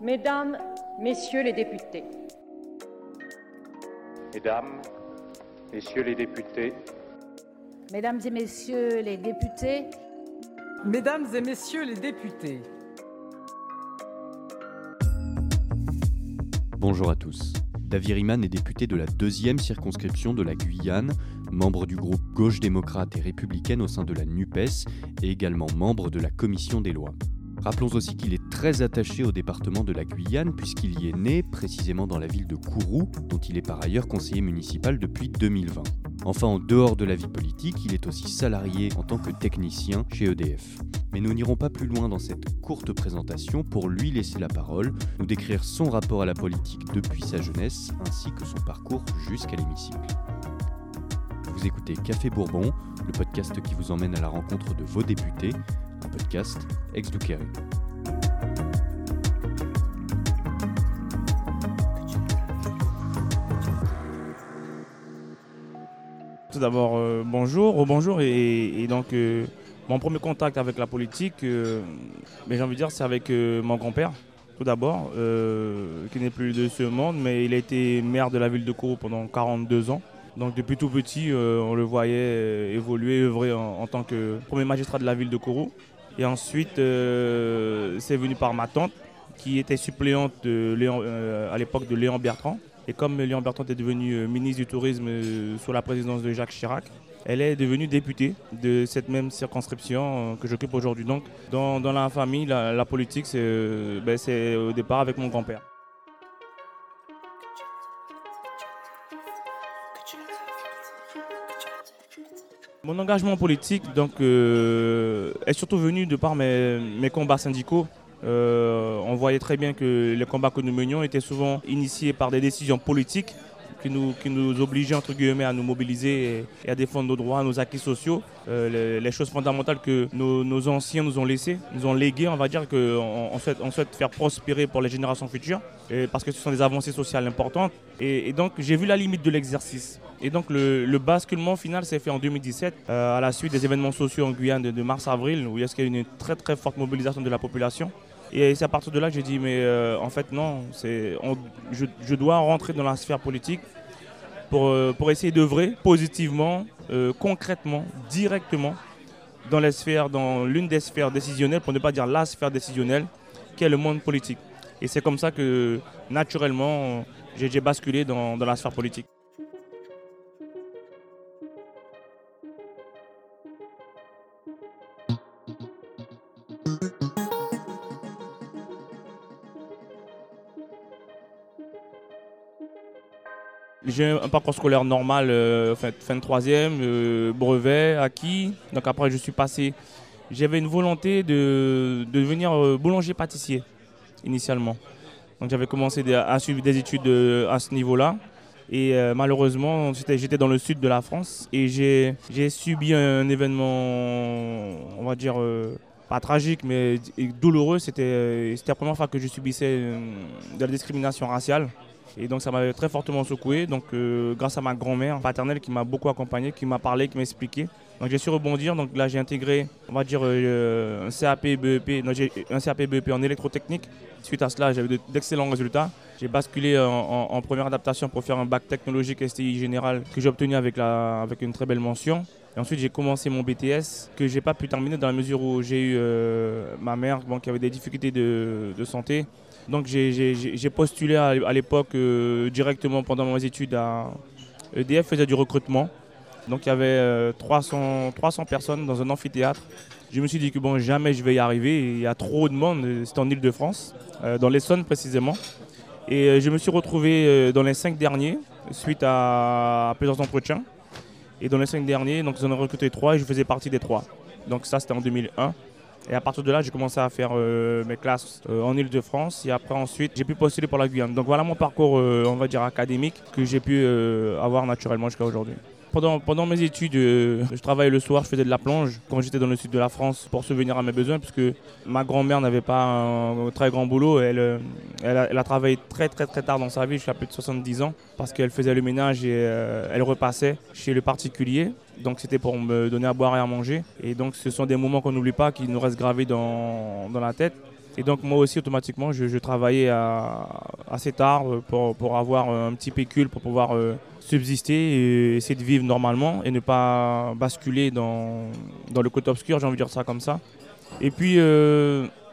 Mesdames, Messieurs les députés. Mesdames, Messieurs les députés. Mesdames et Messieurs les députés. Mesdames et Messieurs les députés. Bonjour à tous. David Riemann est député de la deuxième circonscription de la Guyane, membre du groupe Gauche démocrate et républicaine au sein de la NUPES et également membre de la commission des lois. Rappelons aussi qu'il est très attaché au département de la Guyane puisqu'il y est né, précisément dans la ville de Kourou, dont il est par ailleurs conseiller municipal depuis 2020. Enfin, en dehors de la vie politique, il est aussi salarié en tant que technicien chez EDF. Mais nous n'irons pas plus loin dans cette courte présentation pour lui laisser la parole, nous décrire son rapport à la politique depuis sa jeunesse ainsi que son parcours jusqu'à l'hémicycle. Vous écoutez Café Bourbon, le podcast qui vous emmène à la rencontre de vos députés, un podcast ex. Tout d'abord, euh, bonjour, bonjour, et, donc euh, mon premier contact avec la politique, euh, mais j'ai envie de dire, c'est avec mon grand-père, tout d'abord, qui n'est plus de ce monde, mais il a été maire de la ville de Kourou pendant 42 ans. Donc depuis tout petit, euh, on le voyait euh, évoluer, œuvrer en, tant que premier magistrat de la ville de Kourou. Et ensuite, euh, c'est venu par ma tante, qui était suppléante à l'époque de Léon Bertrand. Et comme Léon Bertrand est devenu ministre du Tourisme sous la présidence de Jacques Chirac, elle est devenue députée de cette même circonscription que j'occupe aujourd'hui. Donc, dans, la famille, la, politique, ben, c'est au départ avec mon grand-père. Mon engagement politique euh, est surtout venu de par mes, mes combats syndicaux. Euh, on voyait très bien que les combats que nous menions étaient souvent initiés par des décisions politiques qui nous, qui nous obligeaient entre guillemets à nous mobiliser et, à défendre nos droits, nos acquis sociaux, euh, les, choses fondamentales que nos, anciens nous ont laissées, nous ont léguées, on va dire qu'on on souhaite, faire prospérer pour les générations futures, parce que ce sont des avancées sociales importantes. Et, donc j'ai vu la limite de l'exercice. Et donc le, le basculement final s'est fait en 2017 euh, à la suite des événements sociaux en Guyane de, de mars-avril où il y a une très très forte mobilisation de la population. Et c'est à partir de là que j'ai dit mais euh, en fait non, je, je dois rentrer dans la sphère politique pour, euh, pour essayer d'œuvrer positivement, euh, concrètement, directement dans les sphères, dans l'une des sphères décisionnelles, pour ne pas dire la sphère décisionnelle, qui est le monde politique. Et c'est comme ça que naturellement j'ai basculé dans, dans la sphère politique. J'ai un parcours scolaire normal, euh, fin, de troisième, euh, brevet acquis. Donc après, je suis passé. J'avais une volonté de, de devenir euh, boulanger-pâtissier initialement. Donc j'avais commencé à suivre des études à ce niveau-là. Et malheureusement, j'étais dans le sud de la France et j'ai subi un événement, on va dire, pas tragique, mais douloureux. C'était la première fois que je subissais de la discrimination raciale. Et donc ça m'avait très fortement secoué. Donc euh, grâce à ma grand-mère paternelle qui m'a beaucoup accompagné, qui m'a parlé, qui m'a expliqué. Donc j'ai su rebondir. Donc là j'ai intégré, on va dire, euh, un CAP BEP, non, un CAP BEP en électrotechnique. Suite à cela, j'avais de- d'excellents résultats. J'ai basculé en, première adaptation pour faire un bac technologique STI général que j'ai obtenu avec, la, avec une très belle mention. Et ensuite, j'ai commencé mon BTS que j'ai pas pu terminer dans la mesure où j'ai eu euh, ma mère qui avait des difficultés de santé. Donc j'ai- postulé à, à l'époque euh, directement pendant mes études à EDF faisait du recrutement. Donc il y avait euh, 300, 300 personnes dans un amphithéâtre. Je me suis dit que bon jamais je vais y arriver. Il y a trop de monde. C'était en Ile-de-France, euh, dans l'Essonne précisément. Et euh, je me suis retrouvé euh, dans les cinq derniers suite à plusieurs entretiens. Et dans les cinq derniers, donc j'en ai recruté trois et je faisais partie des trois. Donc ça c'était en 2001. Et à partir de là, j'ai commencé à faire euh, mes classes euh, en Ile-de-France. Et après, ensuite, j'ai pu postuler pour la Guyane. Donc voilà mon parcours, euh, on va dire, académique que j'ai pu avoir naturellement jusqu'à aujourd'hui. Pendant, pendant mes études, je travaillais le soir, je faisais de la plonge quand j'étais dans le sud de la France pour subvenir à mes besoins, puisque ma grand-mère n'avait pas un très grand boulot. Elle, a, elle a travaillé très très très tard dans sa vie, jusqu'à plus de 70 ans, parce qu'elle faisait le ménage et elle repassait chez le particulier. Donc c'était pour me donner à boire et à manger. Et donc ce sont des moments qu'on n'oublie pas, qui nous restent gravés dans, dans la tête. Et donc moi aussi automatiquement je, travaillais assez tard pour, pour, avoir un petit pécule pour pouvoir subsister et essayer de vivre normalement et ne pas basculer dans, dans le côté obscur, j'ai envie de dire ça comme ça. Et puis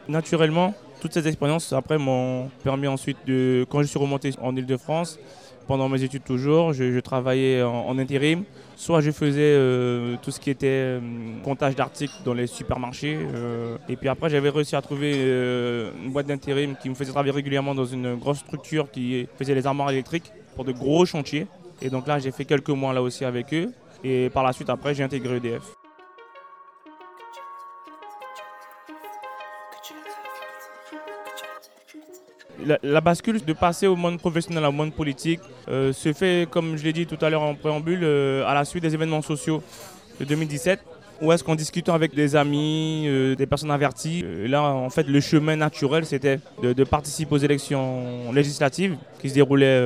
naturellement, toutes ces expériences après m'ont permis ensuite de, quand je suis remonté en Ile-de-France, pendant mes études toujours, je, travaillais en, intérim. Soit je faisais euh, tout ce qui était euh, comptage d'articles dans les supermarchés. Euh, et puis après, j'avais réussi à trouver une boîte d'intérim qui me faisait travailler régulièrement dans une grosse structure qui faisait les armoires électriques pour de gros chantiers. Et donc là, j'ai fait quelques mois là aussi avec eux. Et par la suite, après, j'ai intégré EDF. La, bascule de passer au monde professionnel au monde politique euh, se fait, comme je l'ai dit tout à l'heure en préambule, euh, à la suite des événements sociaux de 2017 où est-ce qu'en discutant avec des amis, euh, des personnes averties, là en fait le chemin naturel c'était de, participer aux élections législatives qui se déroulaient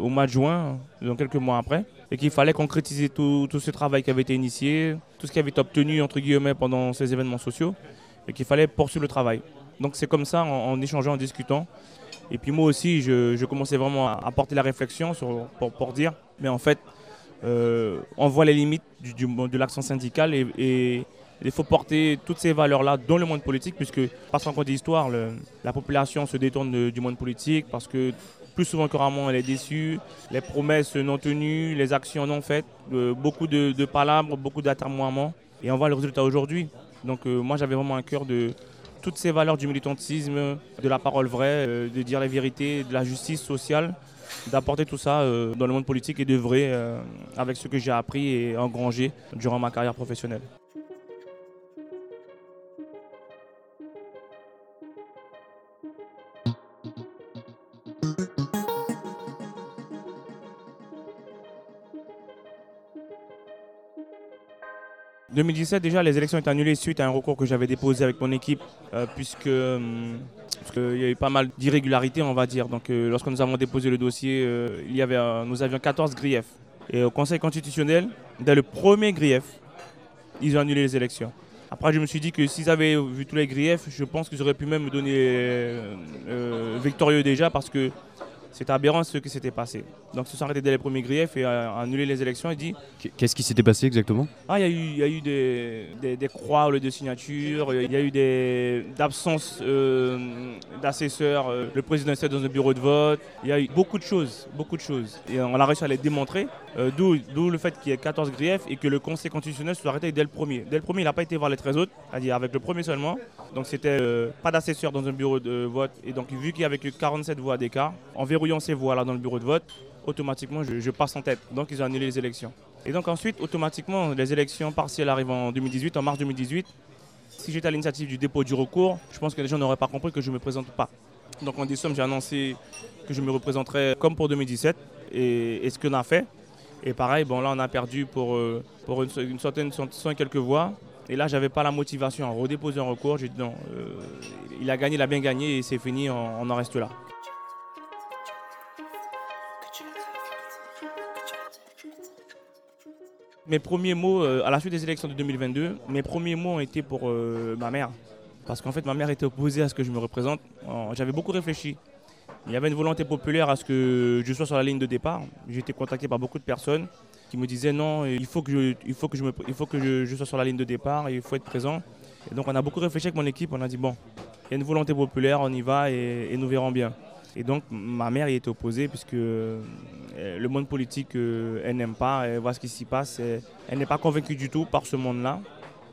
au mois de juin, donc quelques mois après, et qu'il fallait concrétiser tout, tout, ce travail qui avait été initié, tout ce qui avait été obtenu entre guillemets pendant ces événements sociaux, et qu'il fallait poursuivre le travail. Donc c'est comme ça, en échangeant, en discutant, et puis moi aussi, je, commençais vraiment à apporter la réflexion pour, dire, mais en fait, euh, on voit les limites du, de l'action syndical et, il faut porter toutes ces valeurs-là dans le monde politique, puisque, parce qu'en d'histoire, la population se détourne du monde politique, parce que plus souvent que rarement, elle est déçue, les promesses non tenues, les actions non faites, euh, beaucoup de, palabres, beaucoup d'atermoiements, et on voit le résultat aujourd'hui. Donc euh, moi, j'avais vraiment un cœur de, toutes ces valeurs du militantisme, de la parole vraie, euh, de dire la vérité, de la justice sociale, d'apporter tout ça euh, dans le monde politique et d'œuvrer euh, avec ce que j'ai appris et engrangé durant ma carrière professionnelle. 2017, déjà, les élections étaient annulées suite à un recours que j'avais déposé avec mon équipe, euh, puisque euh, il y a pas mal d'irrégularités, on va dire. Donc, euh, lorsque nous avons déposé le dossier, il y avait, nous avions 14 griefs. Et au Conseil constitutionnel, dès le premier grief, ils ont annulé les élections. Après, je me suis dit que s'ils avaient vu tous les griefs, je pense qu'ils auraient pu même me donner victorieux déjà, parce que c'est aberrant ce qui s'était passé. Donc, ils se sont arrêtés dès les premiers griefs et a annulé les élections et dit. Qu'est-ce qui s'était passé exactement? Ah, il y a eu, des, des, croix au lieu de signatures, il y a eu des absences euh, d'assesseurs. Euh, le président était dans un bureau de vote. Il y a eu beaucoup de choses, beaucoup de choses. Et on a réussi à les démontrer. Euh, d'où le fait qu'il y ait 14 griefs et que le Conseil constitutionnel soit arrêté dès le premier. Dès le premier, il n'a pas été voir les 13 autres, c'est-à-dire avec le premier seulement. Donc c'était pas d'assesseurs dans un bureau de vote. Et donc vu qu'il n'y avait que 47 voix d'écart, en ces voix-là dans le bureau de vote, automatiquement je, passe en tête. Donc ils ont annulé les élections. Et donc ensuite, automatiquement, les élections partielles arrivent en 2018, en mars 2018. Si j'étais à l'initiative du dépôt du recours, je pense que les gens n'auraient pas compris que je ne me présente pas. Donc en décembre, j'ai annoncé que je me représenterais comme pour 2017 et, ce qu'on a fait. Et pareil, bon là on a perdu pour, euh, pour une, centaine, cent et quelques voix. Et là, j'avais pas la motivation à redéposer un recours. J'ai dit non, euh, il a gagné, il a bien gagné et c'est fini, on en reste là. Mes premiers mots, euh, à la suite des élections de 2022, mes premiers mots ont été pour euh, ma mère. Parce qu'en fait, ma mère était opposée à ce que je me représente. J'avais beaucoup réfléchi. Il y avait une volonté populaire à ce que je sois sur la ligne de départ. J'ai été contacté par beaucoup de personnes qui me disaient non, il faut que je, il faut que je, me, il faut que je, sois sur la ligne de départ, il faut être présent. Et donc on a beaucoup réfléchi avec mon équipe, on a dit bon, il y a une volonté populaire, on y va et nous verrons bien. Et donc ma mère y était opposée puisque euh, le monde politique, euh, elle n'aime pas, elle voit ce qui s'y passe. Elle, n'est pas convaincue du tout par ce monde-là.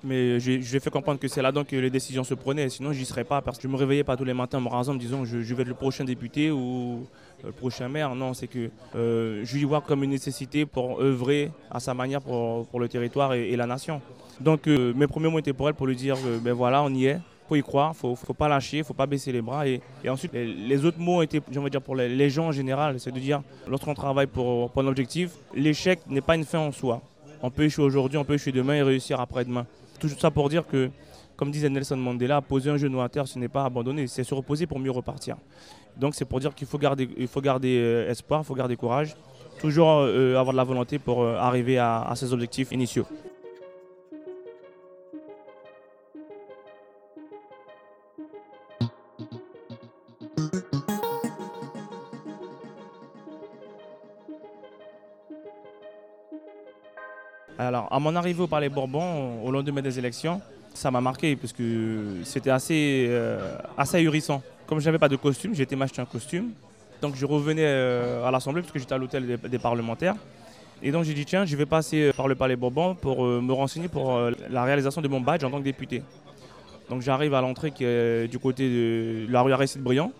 Mais je, lui ai fait comprendre que c'est là donc que les décisions se prenaient. Sinon, je n'y serais pas parce que je me réveillais pas tous les matins en me rasant disant je, je vais être le prochain député ou euh, le prochain maire. Non, c'est que je lui vois comme une nécessité pour œuvrer à sa manière pour, pour le territoire et, la nation. Donc mes premiers mots étaient pour elle pour lui dire ben voilà, on y est faut y croire, faut, faut pas lâcher, faut pas baisser les bras. Et, ensuite, les, autres mots étaient, j'aimerais dire, pour les, gens en général, c'est de dire, lorsqu'on travaille pour, pour un objectif, l'échec n'est pas une fin en soi. On peut échouer aujourd'hui, on peut échouer demain et réussir après-demain. Tout ça pour dire que, comme disait Nelson Mandela, poser un genou à terre, ce n'est pas abandonner, c'est se reposer pour mieux repartir. Donc c'est pour dire qu'il faut garder, il faut garder euh, espoir, il faut garder courage, toujours euh, avoir de la volonté pour euh, arriver à ses objectifs initiaux. Alors, à mon arrivée au Palais Bourbon, au lendemain des élections, ça m'a marqué parce que c'était assez, euh, assez ahurissant. Comme je n'avais pas de costume, j'ai été m'acheter un costume. Donc je revenais euh, à l'Assemblée parce que j'étais à l'hôtel des, parlementaires. Et donc j'ai dit tiens, je vais passer euh, par le Palais Bourbon pour euh, me renseigner pour la réalisation de mon badge en tant que député. Donc j'arrive à l'entrée qui est du côté de la rue Aristide Briand.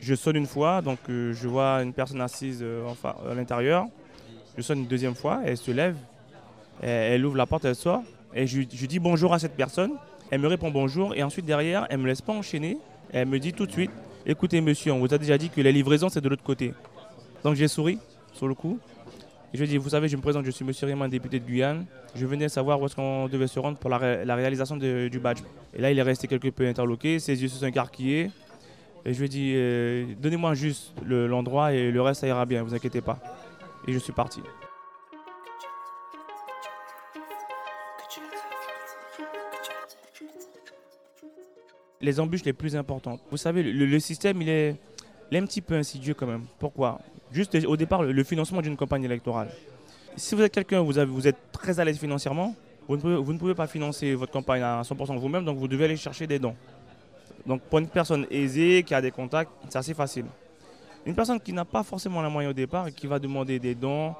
Je sonne une fois, donc je vois une personne assise enfin, à l'intérieur. Je sonne une deuxième fois, elle se lève, elle, ouvre la porte, elle sort. Et je, dis bonjour à cette personne. Elle me répond bonjour. Et ensuite, derrière, elle me laisse pas enchaîner. Elle me dit tout de suite Écoutez, monsieur, on vous a déjà dit que la livraison, c'est de l'autre côté. Donc j'ai souri sur le coup. Et je dis Vous savez, je me présente, je suis monsieur Riemann, député de Guyane. Je venais savoir où est-ce qu'on devait se rendre pour la, ré la réalisation du badge. Et là, il est resté quelque peu interloqué. Ses yeux se sont écarquillés. Et je lui ai dit euh, Donnez-moi juste l'endroit le, et le reste, ça ira bien, vous inquiétez pas. Et je suis parti. Les embûches les plus importantes. Vous savez, le, système, il est, un petit peu insidieux quand même. Pourquoi? Juste au départ, le, financement d'une campagne électorale. Si vous êtes quelqu'un, vous, êtes très à l'aise financièrement, vous ne, pouvez, vous ne, pouvez, pas financer votre campagne à 100% vous-même, donc vous devez aller chercher des dons. Donc pour une personne aisée, qui a des contacts, c'est assez facile. Une personne qui n'a pas forcément la moyen au départ et qui va demander des dons,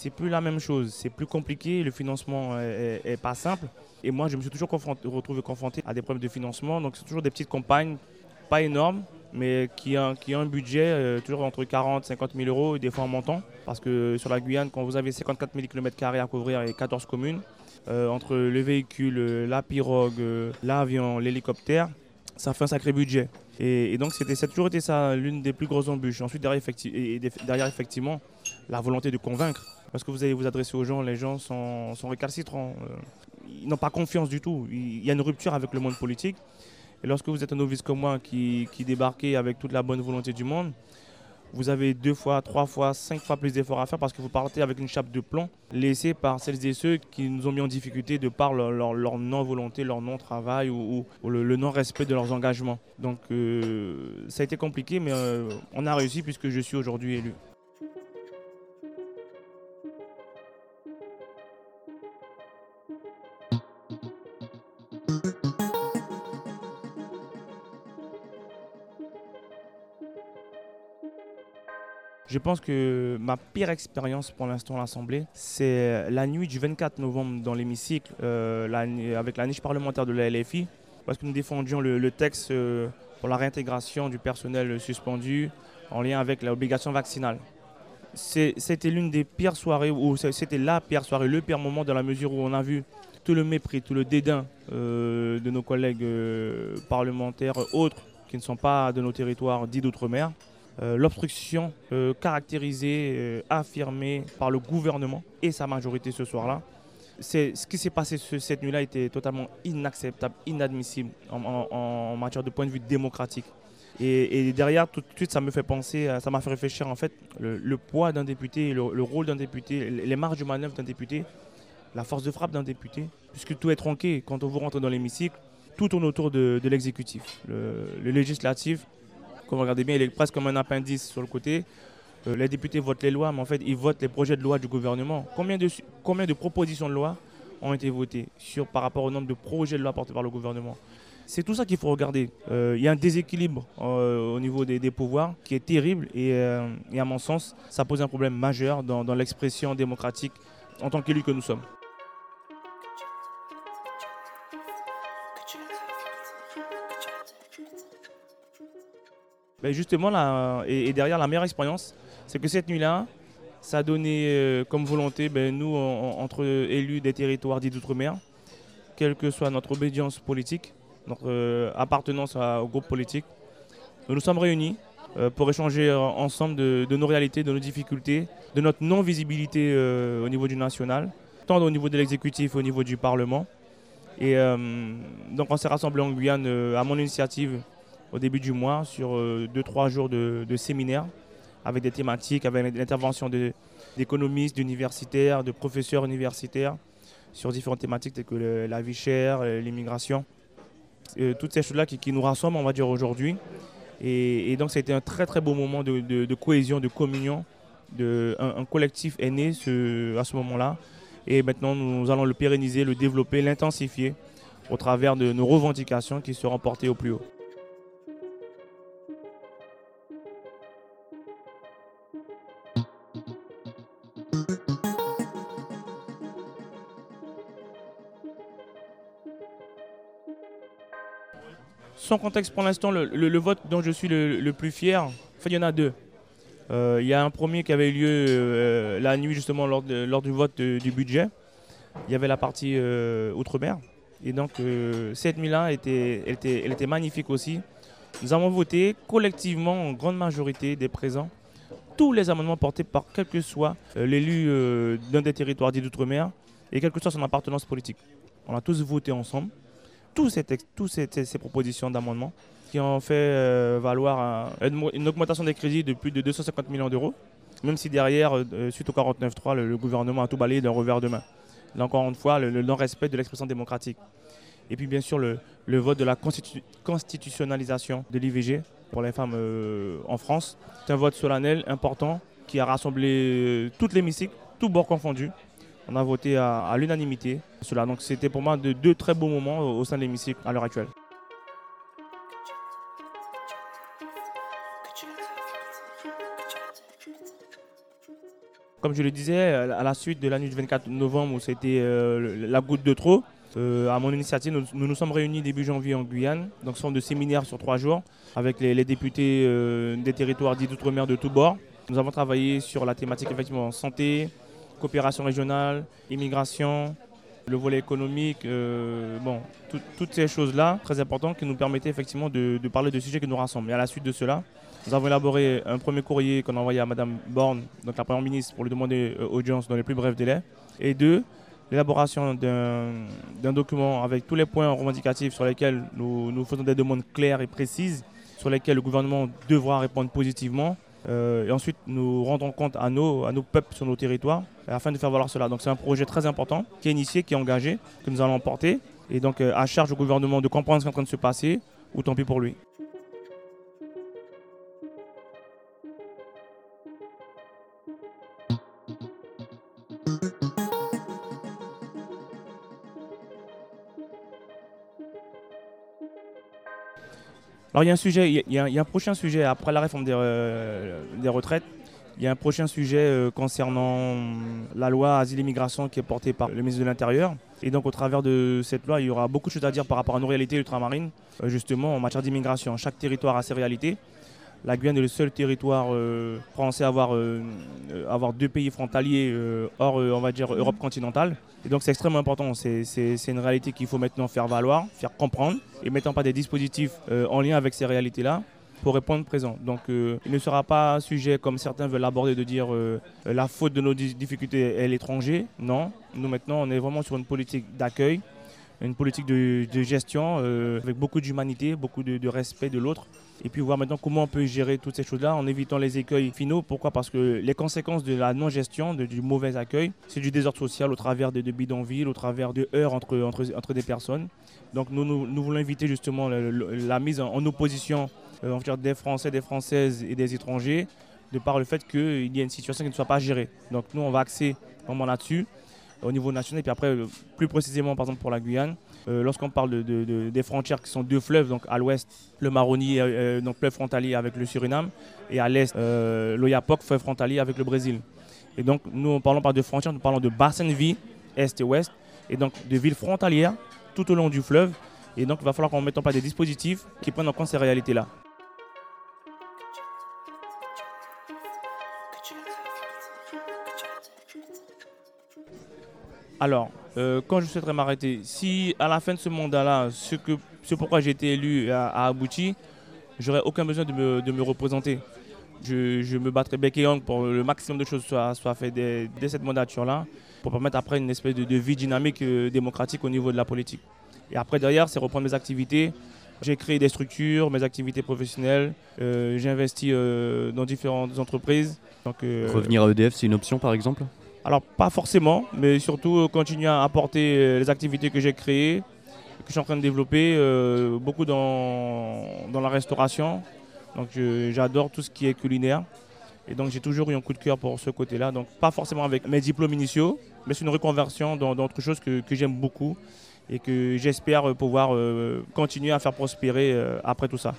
c'est plus la même chose. C'est plus compliqué, le financement est, est, est pas simple. Et moi, je me suis toujours retrouvé confronté à des problèmes de financement. Donc, c'est toujours des petites campagnes, pas énormes, mais qui ont, qui un budget euh, toujours entre 40 50 000 euros, et des fois en montant. Parce que sur la Guyane, quand vous avez 54 000 km à couvrir et 14 communes, euh, entre le véhicule, la pirogue, euh, l'avion, l'hélicoptère, ça fait un sacré budget. Et, et donc, ça a toujours été ça l'une des plus grosses embûches. Ensuite, et derrière, effectivement, la volonté de convaincre. Parce que vous allez vous adresser aux gens, les gens sont, récalcitrants ils n'ont pas confiance du tout. Il y a une rupture avec le monde politique. Et lorsque vous êtes un novice comme moi qui, qui débarquez avec toute la bonne volonté du monde, vous avez deux fois, trois fois, cinq fois plus d'efforts à faire parce que vous partez avec une chape de plomb laissée par celles et ceux qui nous ont mis en difficulté de par leur, leur, non-volonté, leur non-travail ou, le non-respect de leurs engagements. Donc euh, ça a été compliqué, mais euh, on a réussi puisque je suis aujourd'hui élu. Je pense que ma pire expérience pour l'instant à l'Assemblée, c'est la nuit du 24 novembre dans l'hémicycle, euh, avec la niche parlementaire de la LFI, parce que nous défendions le, texte euh, pour la réintégration du personnel suspendu en lien avec l'obligation vaccinale. C'était l'une des pires soirées, ou c'était la pire soirée, le pire moment dans la mesure où on a vu tout le mépris, tout le dédain euh, de nos collègues parlementaires autres qui ne sont pas de nos territoires dits d'outre-mer. Euh, l'obstruction euh, caractérisée, euh, affirmée par le gouvernement et sa majorité ce soir-là. Ce qui s'est passé ce, cette nuit-là était totalement inacceptable, inadmissible en, matière de point de vue démocratique. Et, derrière, tout de suite, ça me fait penser, ça m'a fait réfléchir en fait le, poids d'un député, le, le rôle d'un député, les marges de manœuvre d'un député, la force de frappe d'un député, puisque tout est tronqué quand on vous rentre dans l'hémicycle, tout tourne autour de, l'exécutif, le, le législatif quand vous regardez bien, il est presque comme un appendice sur le côté. Euh, les députés votent les lois, mais en fait, ils votent les projets de loi du gouvernement. Combien de, combien de propositions de loi ont été votées sur, par rapport au nombre de projets de loi portés par le gouvernement? C'est tout ça qu'il faut regarder. Euh, il y a un déséquilibre euh, au niveau des, des, pouvoirs qui est terrible et, et, à mon sens, ça pose un problème majeur dans, dans l'expression démocratique en tant qu'élu que nous sommes. Ben justement, là, et, derrière la meilleure expérience, c'est que cette nuit-là, ça a donné euh, comme volonté, ben, nous, en, entre élus des territoires dits d'outre-mer, quelle que soit notre obédience politique, notre euh, appartenance à, au groupe politique, nous nous sommes réunis euh, pour échanger ensemble de, de, nos réalités, de nos difficultés, de notre non-visibilité au niveau du national, tant au niveau de l'exécutif au niveau du Parlement. Et donc on s'est rassemblés en Guyane à mon initiative au début du mois sur 2-3 euh, jours de, séminaires avec des thématiques, avec l'intervention d'économistes, d'universitaires, de professeurs universitaires sur différentes thématiques telles que la vie chère, l'immigration. Euh, toutes ces choses-là qui, nous rassemblent, on va dire, aujourd'hui. Et, donc, ça a été un très très beau moment de, cohésion, de communion. De, un, collectif est né à ce moment-là. Et maintenant, nous allons le pérenniser, le développer, l'intensifier au travers de nos revendications qui seront portées au plus haut. Sans contexte pour l'instant, le, vote dont je suis le, plus fier, en fait, il y en a deux. Euh, il y a un premier qui avait eu lieu euh, la nuit justement lors, lors du vote du budget. Il y avait la partie euh, Outre-mer. Et donc cette nuit-là, était, elle, était, elle était magnifique aussi. Nous avons voté collectivement en grande majorité des présents tous les amendements portés par quel que soit l'élu d'un des territoires dits d'outre-mer et quelle que soit son appartenance politique. On a tous voté ensemble tous ces, textes, tous ces, propositions d'amendement qui ont fait euh, valoir une augmentation des crédits de plus de 250 millions d'euros, même si derrière, euh, suite au 49.3, le, gouvernement a tout balayé d'un revers de main. Là encore une fois, le, non-respect de l'expression démocratique. Et puis bien sûr, le, vote de la constitutionnalisation de l'IVG pour les femmes euh, en France. C'est un vote solennel, important, qui a rassemblé tout l'hémicycle, tout bord confondu, on a voté à, l'unanimité cela. Donc c'était pour moi de, deux très beaux moments au sein de l'hémicycle à l'heure actuelle. Comme je le disais, à la suite de la nuit du 24 novembre où c'était euh, la goutte de trop, euh, à mon initiative, nous, nous, sommes réunis début janvier en Guyane, donc forme de séminaire sur trois jours avec les, députés euh, des territoires dits d'outre-mer de tous bords. Nous avons travaillé sur la thématique effectivement santé, coopération régionale, immigration, le volet économique, euh, bon, toutes ces choses-là, très importantes, qui nous permettaient effectivement de, parler de sujets qui nous rassemblent. Et à la suite de cela, nous avons élaboré un premier courrier qu'on a envoyé à Mme Borne, donc la Première ministre, pour lui demander euh, audience dans les plus brefs délais. Et deux, l'élaboration d'un document avec tous les points revendicatifs sur lesquels nous faisons des demandes claires et précises, sur lesquels le gouvernement devra répondre positivement euh, et ensuite, nous rendons compte à nos, peuples sur nos territoires afin de faire valoir cela. Donc c'est un projet très important qui est initié, qui est engagé, que nous allons porter. Et donc euh, à charge au gouvernement de comprendre ce qui est en train de se passer, ou tant pis pour lui. Il y a un prochain sujet après la réforme des, euh, retraites. Il y a un prochain sujet euh, concernant la loi asile-immigration qui est portée par le ministre de l'Intérieur. Et donc au travers de cette loi, il y aura beaucoup de choses à dire par rapport à nos réalités ultramarines, euh, justement en matière d'immigration. Chaque territoire a ses réalités. La Guyane est le seul territoire euh, français à avoir, euh, euh, avoir deux pays frontaliers hors, on va dire, Europe continentale. Et donc c'est extrêmement important. C'est une réalité qu'il faut maintenant faire valoir, faire comprendre et mettre en place des dispositifs en lien avec ces réalités-là pour répondre présent. Donc il ne sera pas sujet, comme certains veulent l'aborder, de dire la faute de nos difficultés est l'étranger. Non, nous maintenant on est vraiment sur une politique d'accueil, une politique de, gestion avec beaucoup d'humanité, beaucoup de respect de l'autre et puis voir maintenant comment on peut gérer toutes ces choses-là en évitant les écueils finaux. Pourquoi? Parce que les conséquences de la non-gestion, du mauvais accueil, c'est du désordre social au travers de, bidonvilles, au travers de heurts entre, entre, des personnes. Donc nous, nous, voulons éviter justement la, mise en, opposition euh, des Français, des Françaises et des étrangers de par le fait qu'il y a une situation qui ne soit pas gérée. Donc nous, on va axer vraiment là-dessus au niveau national et puis après, euh, plus précisément par exemple pour la Guyane, euh, lorsqu'on parle de, des frontières qui sont deux fleuves, donc à l'ouest, le Maroni, euh, euh, donc fleuve frontalier avec le Suriname, et à l'est, l'Oyapok, fleuve frontalier avec le Brésil. Et donc, nous, ne parlons pas de frontières, nous parlons de bassin de vie, est et ouest, et donc de villes frontalières tout au long du fleuve. Et donc, il va falloir qu'on mette en place des dispositifs qui prennent en compte ces réalités-là. Alors, euh, quand je souhaiterais m'arrêter, si à la fin de ce mandat-là, ce, que, ce pourquoi j'ai été élu a, abouti, j'aurais aucun besoin de me, représenter. Je, me battrai bec et ongle pour le maximum de choses soient, soit fait dès, cette mandature-là, pour permettre après une espèce de, vie dynamique euh, démocratique au niveau de la politique. Et après, derrière, c'est reprendre mes activités. J'ai créé des structures, mes activités professionnelles. Euh, j'ai investi dans différentes entreprises. Revenir à EDF, c'est une option par exemple? Alors pas forcément, mais surtout euh, continuer à apporter euh, les activités que j'ai créées, que je suis en train de développer, euh, beaucoup dans, dans, la restauration, Donc j'adore tout ce qui est culinaire. Et donc j'ai toujours eu un coup de cœur pour ce côté-là. Donc pas forcément avec mes diplômes initiaux, mais c'est une reconversion dans, d'autres choses que, j'aime beaucoup et que j'espère pouvoir continuer à faire prospérer après tout ça.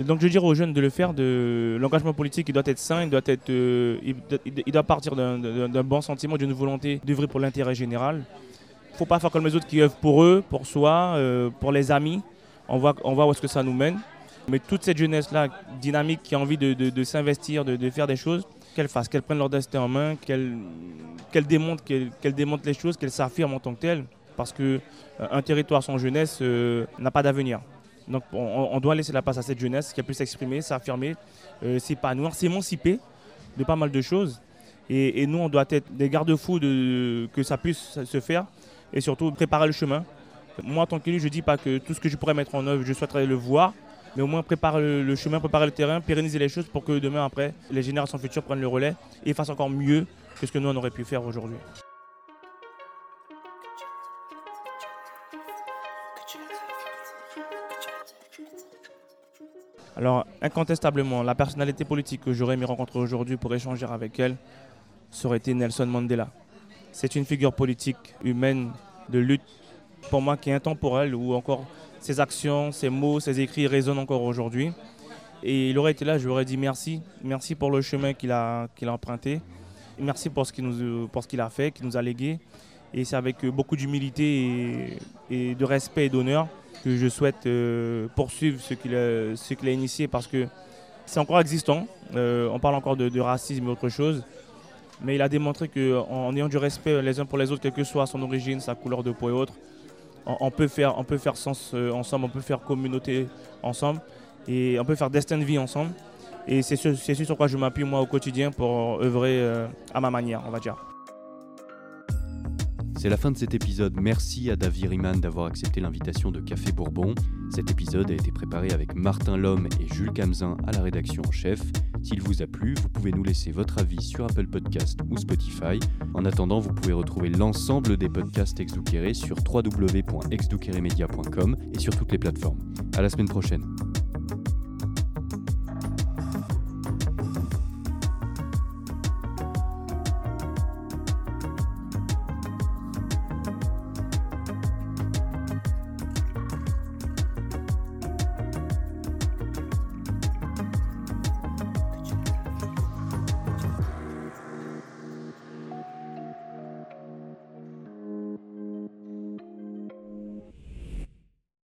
Donc je dire aux jeunes de le faire, l'engagement politique doit être sain, il doit, être, euh, il, doit partir d'un bon sentiment, d'une volonté d'œuvrer pour l'intérêt général. Il ne faut pas faire comme les autres qui œuvrent pour eux, pour soi, euh, pour les amis. On voit, on voit où est-ce que ça nous mène. Mais toute cette jeunesse-là, dynamique, qui a envie de, s'investir, de, faire des choses, qu'elle fasse, qu'elle prenne leur destin en main, qu'elle démontre, qu'elle démontre les choses, qu'elle s'affirme en tant que telle. Parce qu'un euh, territoire sans jeunesse n'a pas d'avenir. Donc on, doit laisser la place à cette jeunesse qui a pu s'exprimer, s'affirmer, euh, s'épanouir, s'émanciper de pas mal de choses. Et, nous, on doit être des garde-fous de, que ça puisse se faire et surtout préparer le chemin. Moi, en tant qu'élu, je ne dis pas que tout ce que je pourrais mettre en œuvre, je souhaiterais le voir, mais au moins préparer le, chemin, préparer le terrain, pérenniser les choses pour que demain, après, les générations futures prennent le relais et fassent encore mieux que ce que nous, on aurait pu faire aujourd'hui. Alors, incontestablement, la personnalité politique que j'aurais aimé rencontrer aujourd'hui pour échanger avec elle serait été Nelson Mandela. C'est une figure politique, humaine, de lutte, pour moi qui est intemporelle, où encore ses actions, ses mots, ses écrits résonnent encore aujourd'hui. Et il aurait été là, je lui aurais dit merci, merci pour le chemin qu'il a, a emprunté, merci pour ce qu'il a fait, qu'il nous a légué. Et c'est avec beaucoup d'humilité et de respect et d'honneur que je souhaite euh, poursuivre ce qu'il a, a, initié parce que c'est encore existant. Euh, on parle encore de, racisme et autre chose. Mais il a démontré qu'en ayant du respect les uns pour les autres, quelle que soit son origine, sa couleur de peau et autres, on, peut, faire, on peut faire sens euh, ensemble, on peut faire communauté ensemble et on peut faire destin de vie ensemble. Et c'est ce, sur quoi je m'appuie moi au quotidien pour œuvrer à ma manière, on va dire. C'est la fin de cet épisode. Merci à David Riemann d'avoir accepté l'invitation de Café Bourbon. Cet épisode a été préparé avec Martin Lhomme et Jules Camzin à la rédaction en chef. S'il vous a plu, vous pouvez nous laisser votre avis sur Apple Podcast ou Spotify. En attendant, vous pouvez retrouver l'ensemble des podcasts Exdouqueré sur www.exdouqueremedia.com et sur toutes les plateformes. À la semaine prochaine.